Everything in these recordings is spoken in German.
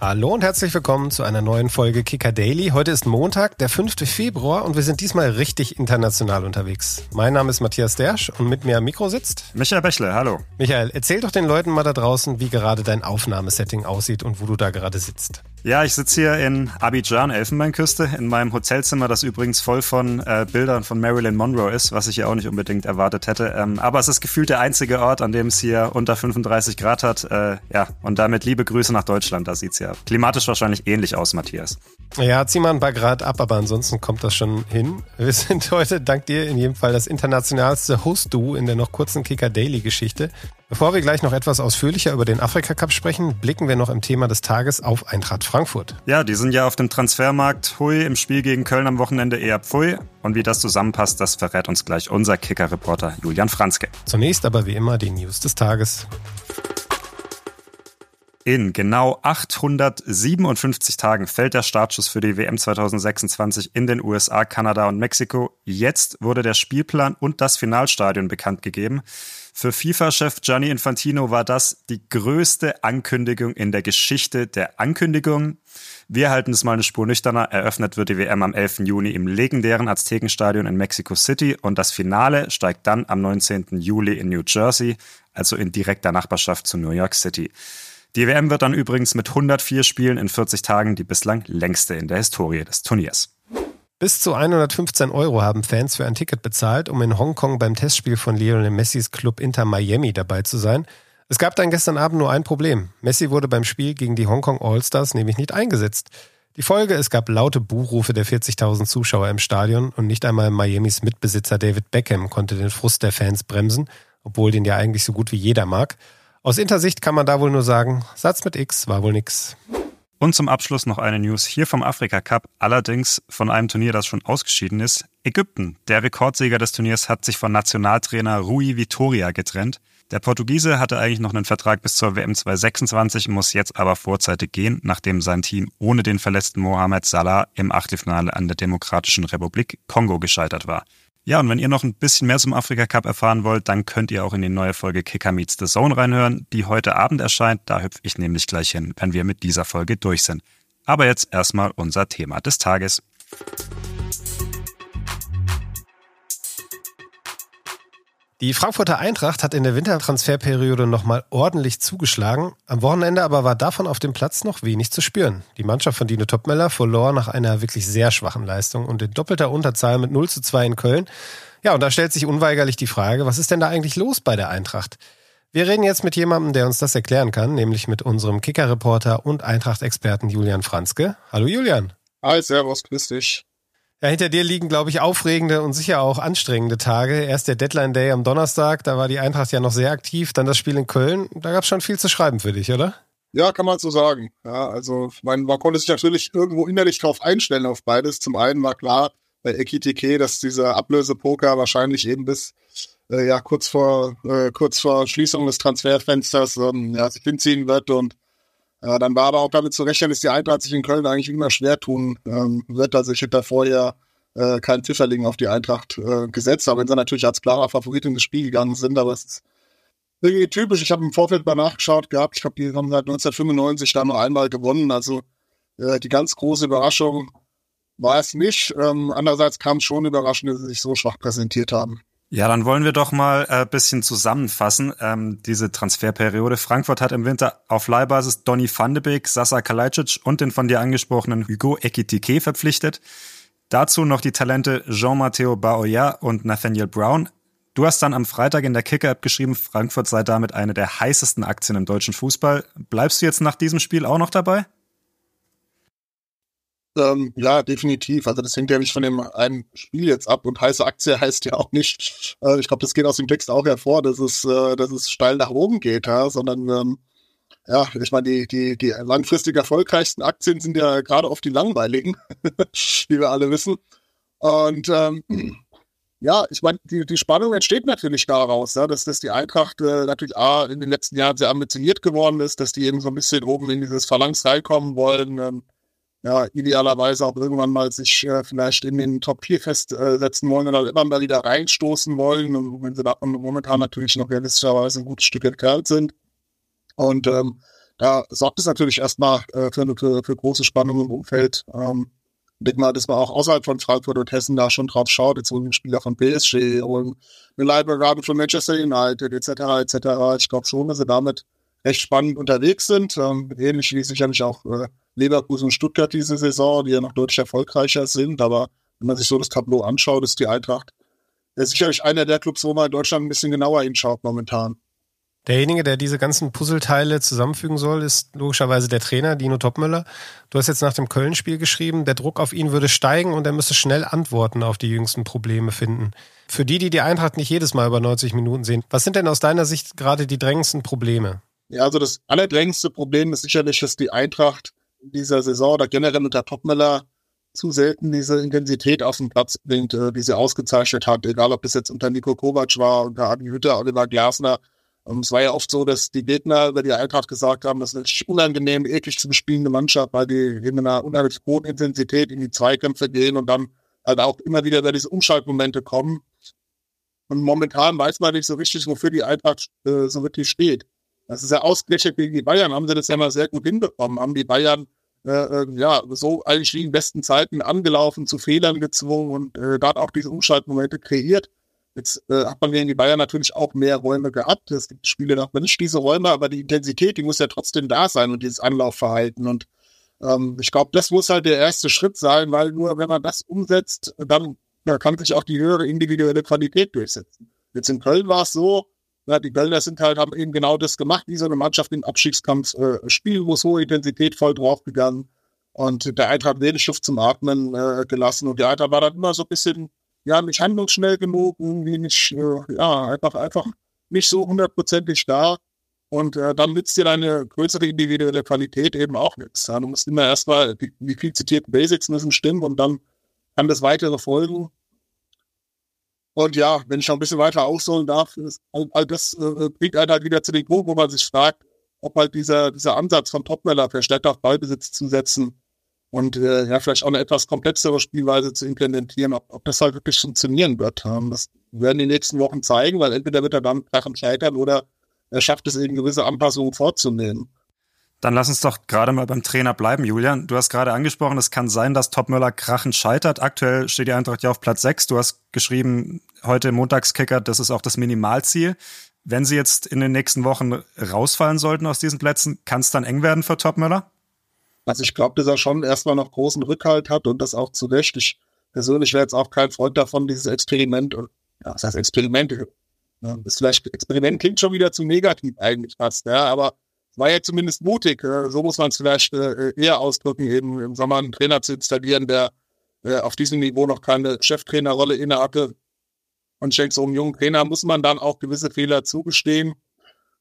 Hallo und herzlich willkommen zu einer neuen Folge Kicker Daily. Heute ist Montag, der 5. Februar und wir sind diesmal richtig international unterwegs. Mein Name ist Matthias Dersch und mit mir am Mikro sitzt Michael Bächle, hallo. Michael, erzähl doch den Leuten mal da draußen, wie gerade dein Aufnahmesetting aussieht und wo du da gerade sitzt. Ja, ich sitze hier in Abidjan, Elfenbeinküste, in meinem Hotelzimmer, das übrigens voll von äh, Bildern von Marilyn Monroe ist, was ich hier auch nicht unbedingt erwartet hätte. Ähm, aber es ist gefühlt der einzige Ort, an dem es hier unter 35 Grad hat. Äh, ja, und damit liebe Grüße nach Deutschland. Da sieht's ja klimatisch wahrscheinlich ähnlich aus, Matthias. Ja, zieh mal ein paar Grad ab, aber ansonsten kommt das schon hin. Wir sind heute, dank dir, in jedem Fall das internationalste Host-Du in der noch kurzen Kicker Daily-Geschichte. Bevor wir gleich noch etwas ausführlicher über den Afrika Cup sprechen, blicken wir noch im Thema des Tages auf Eintracht Frankfurt. Ja, die sind ja auf dem Transfermarkt hui im Spiel gegen Köln am Wochenende eher pfui. Und wie das zusammenpasst, das verrät uns gleich unser Kicker-Reporter Julian Franzke. Zunächst aber wie immer die News des Tages. In genau 857 Tagen fällt der Startschuss für die WM 2026 in den USA, Kanada und Mexiko. Jetzt wurde der Spielplan und das Finalstadion bekannt gegeben. Für FIFA-Chef Gianni Infantino war das die größte Ankündigung in der Geschichte der Ankündigung. Wir halten es mal eine Spur nüchterner. Eröffnet wird die WM am 11. Juni im legendären Aztekenstadion in Mexico City und das Finale steigt dann am 19. Juli in New Jersey, also in direkter Nachbarschaft zu New York City. Die WM wird dann übrigens mit 104 Spielen in 40 Tagen die bislang längste in der Historie des Turniers. Bis zu 115 Euro haben Fans für ein Ticket bezahlt, um in Hongkong beim Testspiel von Lionel Messis Club Inter Miami dabei zu sein. Es gab dann gestern Abend nur ein Problem. Messi wurde beim Spiel gegen die Hongkong All-Stars nämlich nicht eingesetzt. Die Folge, es gab laute Buchrufe der 40.000 Zuschauer im Stadion und nicht einmal Miamis Mitbesitzer David Beckham konnte den Frust der Fans bremsen, obwohl den ja eigentlich so gut wie jeder mag. Aus Intersicht kann man da wohl nur sagen, Satz mit X war wohl nix. Und zum Abschluss noch eine News hier vom Afrika Cup, allerdings von einem Turnier, das schon ausgeschieden ist. Ägypten, der Rekordsieger des Turniers, hat sich von Nationaltrainer Rui Vitoria getrennt. Der Portugiese hatte eigentlich noch einen Vertrag bis zur WM 2026, muss jetzt aber vorzeitig gehen, nachdem sein Team ohne den verletzten Mohamed Salah im Achtelfinale an der Demokratischen Republik Kongo gescheitert war. Ja, und wenn ihr noch ein bisschen mehr zum Afrika Cup erfahren wollt, dann könnt ihr auch in die neue Folge Kicker Meets the Zone reinhören, die heute Abend erscheint. Da hüpfe ich nämlich gleich hin, wenn wir mit dieser Folge durch sind. Aber jetzt erstmal unser Thema des Tages. Die Frankfurter Eintracht hat in der Wintertransferperiode nochmal ordentlich zugeschlagen. Am Wochenende aber war davon auf dem Platz noch wenig zu spüren. Die Mannschaft von Dino Topmeller verlor nach einer wirklich sehr schwachen Leistung und in doppelter Unterzahl mit 0 zu 2 in Köln. Ja, und da stellt sich unweigerlich die Frage, was ist denn da eigentlich los bei der Eintracht? Wir reden jetzt mit jemandem, der uns das erklären kann, nämlich mit unserem Kicker-Reporter und Eintracht-Experten Julian Franzke. Hallo Julian. Hi, servus, grüß dich. Ja, hinter dir liegen, glaube ich, aufregende und sicher auch anstrengende Tage. Erst der Deadline Day am Donnerstag, da war die Eintracht ja noch sehr aktiv. Dann das Spiel in Köln, da gab es schon viel zu schreiben für dich, oder? Ja, kann man so sagen. Ja, also man, man konnte sich natürlich irgendwo innerlich drauf einstellen auf beides. Zum einen war klar bei Ekitike, dass dieser Ablösepoker wahrscheinlich eben bis äh, ja kurz vor äh, kurz vor Schließung des Transferfensters ähm, ja, sich hinziehen wird und ja, dann war aber auch damit zu rechnen, dass die Eintracht sich in Köln eigentlich immer schwer tun ähm, wird. Also ich hätte da vorher äh, keinen Pfifferling auf die Eintracht äh, gesetzt, aber wenn sie natürlich als klarer Favorit in das Spiel gegangen sind, aber es ist irgendwie typisch. Ich habe im Vorfeld mal nachgeschaut gehabt. Ich glaube, die haben seit 1995 da nur einmal gewonnen. Also äh, die ganz große Überraschung war es nicht. Ähm, andererseits kam es schon überraschend, dass sie sich so schwach präsentiert haben. Ja, dann wollen wir doch mal ein äh, bisschen zusammenfassen, ähm, diese Transferperiode. Frankfurt hat im Winter auf Leihbasis Donny van de Beek, Sasa Kalajdzic und den von dir angesprochenen Hugo Ekitike verpflichtet. Dazu noch die Talente Jean-Matteo Baoya und Nathaniel Brown. Du hast dann am Freitag in der Kicker-App geschrieben, Frankfurt sei damit eine der heißesten Aktien im deutschen Fußball. Bleibst du jetzt nach diesem Spiel auch noch dabei? Ähm, ja, definitiv. Also das hängt ja nicht von dem einen Spiel jetzt ab und heiße Aktie heißt ja auch nicht, äh, ich glaube, das geht aus dem Text auch hervor, dass es, äh, dass es steil nach oben geht, ja, sondern ähm, ja, ich meine, die, die, die langfristig erfolgreichsten Aktien sind ja gerade oft die langweiligen, wie wir alle wissen. Und ähm, ja, ich meine, die, die Spannung entsteht natürlich daraus, ja, dass, dass die Eintracht äh, natürlich A, in den letzten Jahren sehr ambitioniert geworden ist, dass die eben so ein bisschen oben in dieses Phalanx reinkommen wollen. Ähm, ja, idealerweise auch irgendwann mal sich äh, vielleicht in den Top 4 festsetzen wollen oder immer mal wieder reinstoßen wollen, wenn sie da momentan natürlich noch realistischerweise ein gutes Stück entfernt sind. Und ähm, da sorgt es natürlich erstmal äh, für, für, für große Spannung im Umfeld. Ähm, ich denke mal, dass man auch außerhalb von Frankfurt und Hessen da schon drauf schaut. Jetzt holen wir Spieler von PSG und eine Leiberaden von Manchester United etc. etc. Ich glaube schon, dass sie damit recht spannend unterwegs sind. Ähm, ähnlich wie sicherlich auch äh, Leverkusen und Stuttgart diese Saison, die ja noch deutlich erfolgreicher sind. Aber wenn man sich so das Tableau anschaut, ist die Eintracht ja, sicherlich einer der Clubs, wo man in Deutschland ein bisschen genauer hinschaut momentan. Derjenige, der diese ganzen Puzzleteile zusammenfügen soll, ist logischerweise der Trainer, Dino Topmüller. Du hast jetzt nach dem Köln-Spiel geschrieben, der Druck auf ihn würde steigen und er müsse schnell Antworten auf die jüngsten Probleme finden. Für die, die die Eintracht nicht jedes Mal über 90 Minuten sehen, was sind denn aus deiner Sicht gerade die drängendsten Probleme? Ja, also das allerdrängendste Problem ist sicherlich, dass die Eintracht in dieser Saison oder generell unter Topmüller zu selten diese Intensität auf den Platz bringt, äh, die sie ausgezeichnet hat. Egal, ob das jetzt unter Nico Kovac war, unter Adi Hütter, Oliver Glasner. Ähm, es war ja oft so, dass die Gegner über die Eintracht gesagt haben, das ist eine unangenehm, eklig zu bespielende Mannschaft, weil die in einer unheimlich hohen Intensität in die Zweikämpfe gehen und dann halt auch immer wieder über diese Umschaltmomente kommen. Und momentan weiß man nicht so richtig, wofür die Eintracht äh, so wirklich steht. Das ist ja ausgerechnet gegen die Bayern, haben sie das ja mal sehr gut hinbekommen, haben die Bayern äh, äh, ja so eigentlich wie in besten Zeiten angelaufen, zu Fehlern gezwungen und äh, da auch diese Umschaltmomente kreiert. Jetzt äh, hat man gegen die Bayern natürlich auch mehr Räume gehabt. Es gibt Spiele noch nicht diese Räume, aber die Intensität, die muss ja trotzdem da sein und dieses Anlaufverhalten. Und ähm, ich glaube, das muss halt der erste Schritt sein, weil nur wenn man das umsetzt, dann da kann sich auch die höhere individuelle Qualität durchsetzen. Jetzt in Köln war es so, ja, die Kölner sind halt, haben eben genau das gemacht, wie so eine Mannschaft im Abstiegskampf äh, spielen muss, hohe Intensität voll draufgegangen. Und der Eintracht wenig Luft zum Atmen äh, gelassen. Und die Eintracht war dann immer so ein bisschen, ja, nicht handlungsschnell genug, irgendwie nicht, äh, ja, einfach, einfach nicht so hundertprozentig da. Und äh, dann nützt dir deine größere individuelle Qualität eben auch nichts. Ja. Du musst immer erstmal, wie viel zitiert, Basics müssen stimmen und dann kann das weitere folgen. Und ja, wenn ich noch ein bisschen weiter ausholen darf, ist, all, das äh, bringt einen halt wieder zu dem Punkt, wo man sich fragt, ob halt dieser, dieser Ansatz von Topmeller verstärkt auf Ballbesitz zu setzen und äh, ja, vielleicht auch eine etwas komplexere Spielweise zu implementieren, ob, ob das halt wirklich funktionieren wird. Ähm, das werden die nächsten Wochen zeigen, weil entweder wird er dann krachend scheitern oder er schafft es eben gewisse Anpassungen vorzunehmen. Dann lass uns doch gerade mal beim Trainer bleiben, Julian. Du hast gerade angesprochen, es kann sein, dass Topmöller krachend scheitert. Aktuell steht die Eintracht ja auf Platz 6. Du hast geschrieben, heute Montagskicker, das ist auch das Minimalziel. Wenn sie jetzt in den nächsten Wochen rausfallen sollten aus diesen Plätzen, kann es dann eng werden für Topmöller? Also ich glaube, dass er schon erstmal noch großen Rückhalt hat und das auch zu Recht. Ich persönlich wäre jetzt auch kein Freund davon, dieses Experiment, ja, das heißt Experiment, ist vielleicht, Experiment klingt schon wieder zu negativ eigentlich fast, ja, aber war ja zumindest mutig. So muss man es vielleicht äh, eher ausdrücken, eben im Sommer einen Trainer zu installieren, der äh, auf diesem Niveau noch keine Cheftrainerrolle inne hatte. Und ich denke, so einem jungen Trainer muss man dann auch gewisse Fehler zugestehen.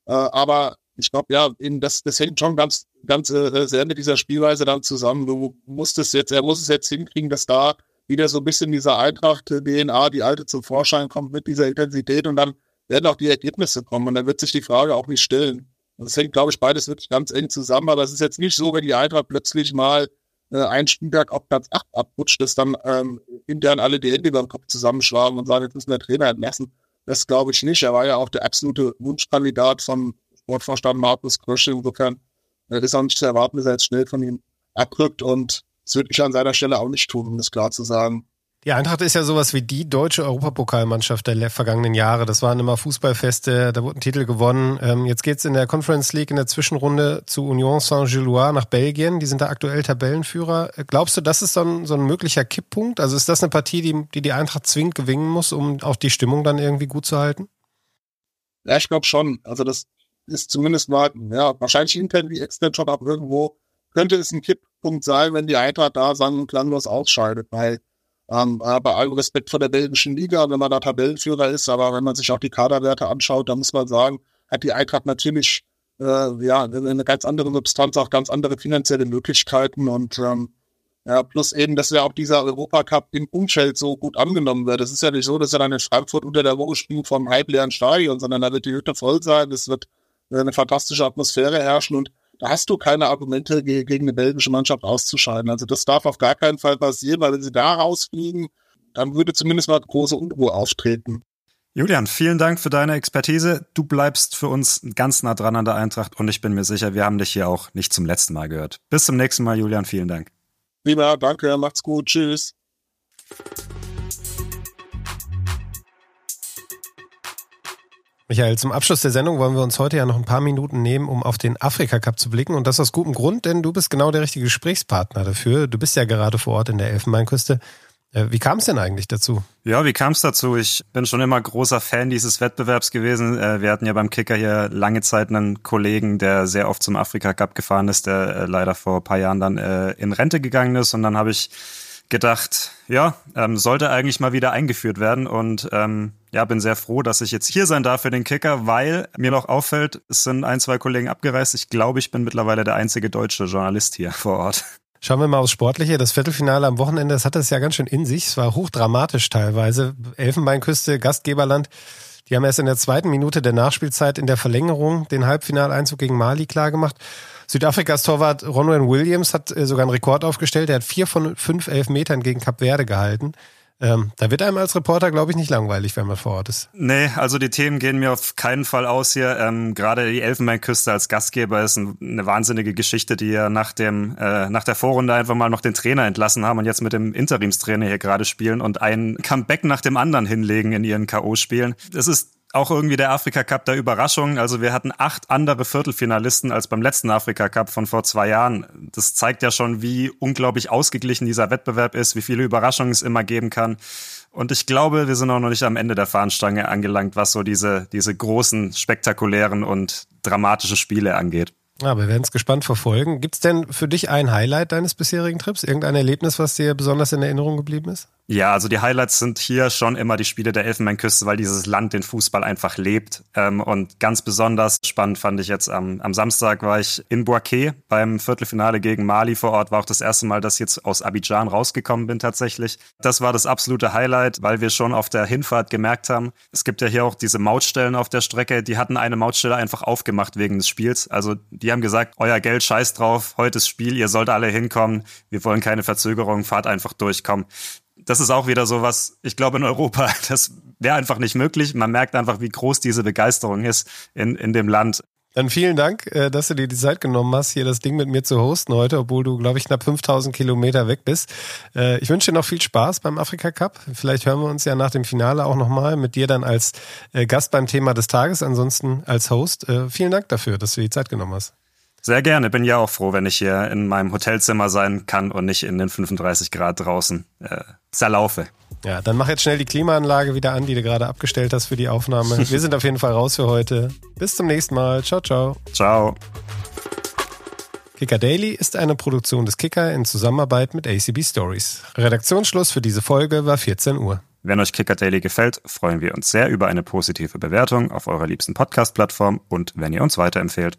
Äh, aber ich glaube, ja, eben das, das hängt schon ganz, ganz äh, sehr mit dieser Spielweise dann zusammen. Du musst es jetzt, er muss es jetzt hinkriegen, dass da wieder so ein bisschen dieser Eintracht-DNA, die alte zum Vorschein kommt mit dieser Intensität und dann werden auch die Ergebnisse kommen und dann wird sich die Frage auch nicht stellen. Das hängt, glaube ich, beides wirklich ganz eng zusammen, aber es ist jetzt nicht so, wenn die Eintracht plötzlich mal äh, ein Spieltag auf Platz 8 abrutscht, dass dann ähm, intern alle die Hände über den Kopf zusammenschlagen und sagen, jetzt müssen wir Trainer entlassen. Das glaube ich nicht. Er war ja auch der absolute Wunschkandidat von Sportvorstand Markus Krösche. Insofern äh, ist auch nicht zu erwarten, dass er jetzt schnell von ihm abrückt und das würde ich an seiner Stelle auch nicht tun, um das klar zu sagen. Die Eintracht ist ja sowas wie die deutsche Europapokalmannschaft der vergangenen Jahre. Das waren immer Fußballfeste, da wurden Titel gewonnen. Ähm, jetzt geht's in der Conference League in der Zwischenrunde zu Union Saint-Gilloise nach Belgien. Die sind da aktuell Tabellenführer. Glaubst du, das ist so ein, so ein möglicher Kipppunkt? Also ist das eine Partie, die, die die Eintracht zwingend gewinnen muss, um auch die Stimmung dann irgendwie gut zu halten? Ja, ich glaube schon. Also das ist zumindest mal, ja, wahrscheinlich intern wie extern schon auch irgendwo könnte es ein Kipppunkt sein, wenn die Eintracht da sang- und klanglos ausscheidet, weil ähm, bei allem Respekt vor der belgischen Liga, wenn man da Tabellenführer ist, aber wenn man sich auch die Kaderwerte anschaut, dann muss man sagen, hat die Eintracht natürlich äh, ja eine ganz andere Substanz, auch ganz andere finanzielle Möglichkeiten und ähm, ja, plus eben, dass ja auch dieser Europacup im Umfeld so gut angenommen wird. Es ist ja nicht so, dass er dann in Frankfurt unter der Woche spielt vom halbleeren Stadion, sondern da wird die Hütte voll sein, es wird eine fantastische Atmosphäre herrschen und da hast du keine Argumente gegen eine belgische Mannschaft auszuscheiden. Also das darf auf gar keinen Fall passieren, weil wenn sie da rausfliegen, dann würde zumindest mal große Unruhe auftreten. Julian, vielen Dank für deine Expertise. Du bleibst für uns ganz nah dran an der Eintracht und ich bin mir sicher, wir haben dich hier auch nicht zum letzten Mal gehört. Bis zum nächsten Mal, Julian. Vielen Dank. Prima, danke, macht's gut. Tschüss. Michael, zum Abschluss der Sendung wollen wir uns heute ja noch ein paar Minuten nehmen, um auf den Afrika Cup zu blicken. Und das aus gutem Grund, denn du bist genau der richtige Gesprächspartner dafür. Du bist ja gerade vor Ort in der Elfenbeinküste. Äh, wie kam es denn eigentlich dazu? Ja, wie kam es dazu? Ich bin schon immer großer Fan dieses Wettbewerbs gewesen. Äh, wir hatten ja beim Kicker hier lange Zeit einen Kollegen, der sehr oft zum Afrika Cup gefahren ist, der äh, leider vor ein paar Jahren dann in Rente gegangen ist. Und dann habe ich gedacht, ja, ähm, sollte eigentlich mal wieder eingeführt werden und ähm, ja, bin sehr froh, dass ich jetzt hier sein darf für den Kicker, weil mir noch auffällt, es sind ein, zwei Kollegen abgereist. Ich glaube, ich bin mittlerweile der einzige deutsche Journalist hier vor Ort. Schauen wir mal aufs Sportliche. Das Viertelfinale am Wochenende, das hatte es ja ganz schön in sich. Es war hochdramatisch teilweise. Elfenbeinküste, Gastgeberland. Die haben erst in der zweiten Minute der Nachspielzeit in der Verlängerung den Halbfinaleinzug gegen Mali klargemacht. Südafrikas Torwart Ronwen Williams hat äh, sogar einen Rekord aufgestellt. Er hat vier von fünf Elfmetern gegen Kap Verde gehalten. Ähm, da wird einem als Reporter, glaube ich, nicht langweilig, wenn man vor Ort ist. Nee, also die Themen gehen mir auf keinen Fall aus hier. Ähm, Gerade die Elfenbeinküste als Gastgeber ist eine wahnsinnige Geschichte, die ja nach dem äh, nach der Vorrunde einfach mal noch den Trainer entlassen haben und jetzt mit dem Interimstrainer hier gerade spielen und ein Comeback nach dem anderen hinlegen in ihren KO-Spielen. Das ist auch irgendwie der Afrika Cup der Überraschung. Also wir hatten acht andere Viertelfinalisten als beim letzten Afrika Cup von vor zwei Jahren. Das zeigt ja schon, wie unglaublich ausgeglichen dieser Wettbewerb ist, wie viele Überraschungen es immer geben kann. Und ich glaube, wir sind auch noch nicht am Ende der Fahnenstange angelangt, was so diese, diese großen, spektakulären und dramatischen Spiele angeht. Ja, wir werden es gespannt verfolgen. Gibt es denn für dich ein Highlight deines bisherigen Trips? Irgendein Erlebnis, was dir besonders in Erinnerung geblieben ist? Ja, also die Highlights sind hier schon immer die Spiele der Elfenbeinküste, weil dieses Land den Fußball einfach lebt. Ähm, und ganz besonders spannend fand ich jetzt am, am Samstag war ich in Boaké beim Viertelfinale gegen Mali vor Ort. War auch das erste Mal, dass ich jetzt aus Abidjan rausgekommen bin tatsächlich. Das war das absolute Highlight, weil wir schon auf der Hinfahrt gemerkt haben, es gibt ja hier auch diese Mautstellen auf der Strecke. Die hatten eine Mautstelle einfach aufgemacht wegen des Spiels. Also die haben gesagt, euer Geld scheiß drauf, heute ist Spiel, ihr sollt alle hinkommen. Wir wollen keine Verzögerung, fahrt einfach durchkommen das ist auch wieder so was, ich glaube in Europa, das wäre einfach nicht möglich. Man merkt einfach, wie groß diese Begeisterung ist in, in dem Land. Dann vielen Dank, äh, dass du dir die Zeit genommen hast, hier das Ding mit mir zu hosten heute, obwohl du, glaube ich, knapp 5000 Kilometer weg bist. Äh, ich wünsche dir noch viel Spaß beim Afrika Cup. Vielleicht hören wir uns ja nach dem Finale auch nochmal mit dir dann als äh, Gast beim Thema des Tages, ansonsten als Host. Vielen Dank dafür, dass du die Zeit genommen hast. Sehr gerne. Bin ja auch froh, wenn ich hier in meinem Hotelzimmer sein kann und nicht in den 35 Grad draußen zerlaufe. Ja, dann mach jetzt schnell die Klimaanlage wieder an, die du gerade abgestellt hast für die Aufnahme. Wir sind auf jeden Fall raus für heute. Bis zum nächsten Mal. Ciao, ciao. Ciao. Kicker Daily ist eine Produktion des Kicker in Zusammenarbeit mit ACB Stories. Redaktionsschluss für diese Folge war 14 Uhr. Wenn euch Kicker Daily gefällt, freuen wir uns sehr über eine positive Bewertung auf eurer liebsten Podcast-Plattform und wenn ihr uns weiterempfehlt.